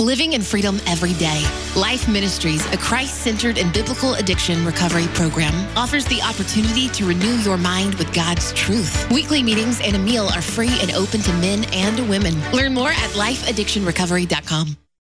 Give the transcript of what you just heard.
Living in freedom every day. Life Ministries, a Christ centered and biblical addiction recovery program, offers the opportunity to renew your mind with God's truth. Weekly meetings and a meal are free and open to men and women. Learn more at lifeaddictionrecovery.com.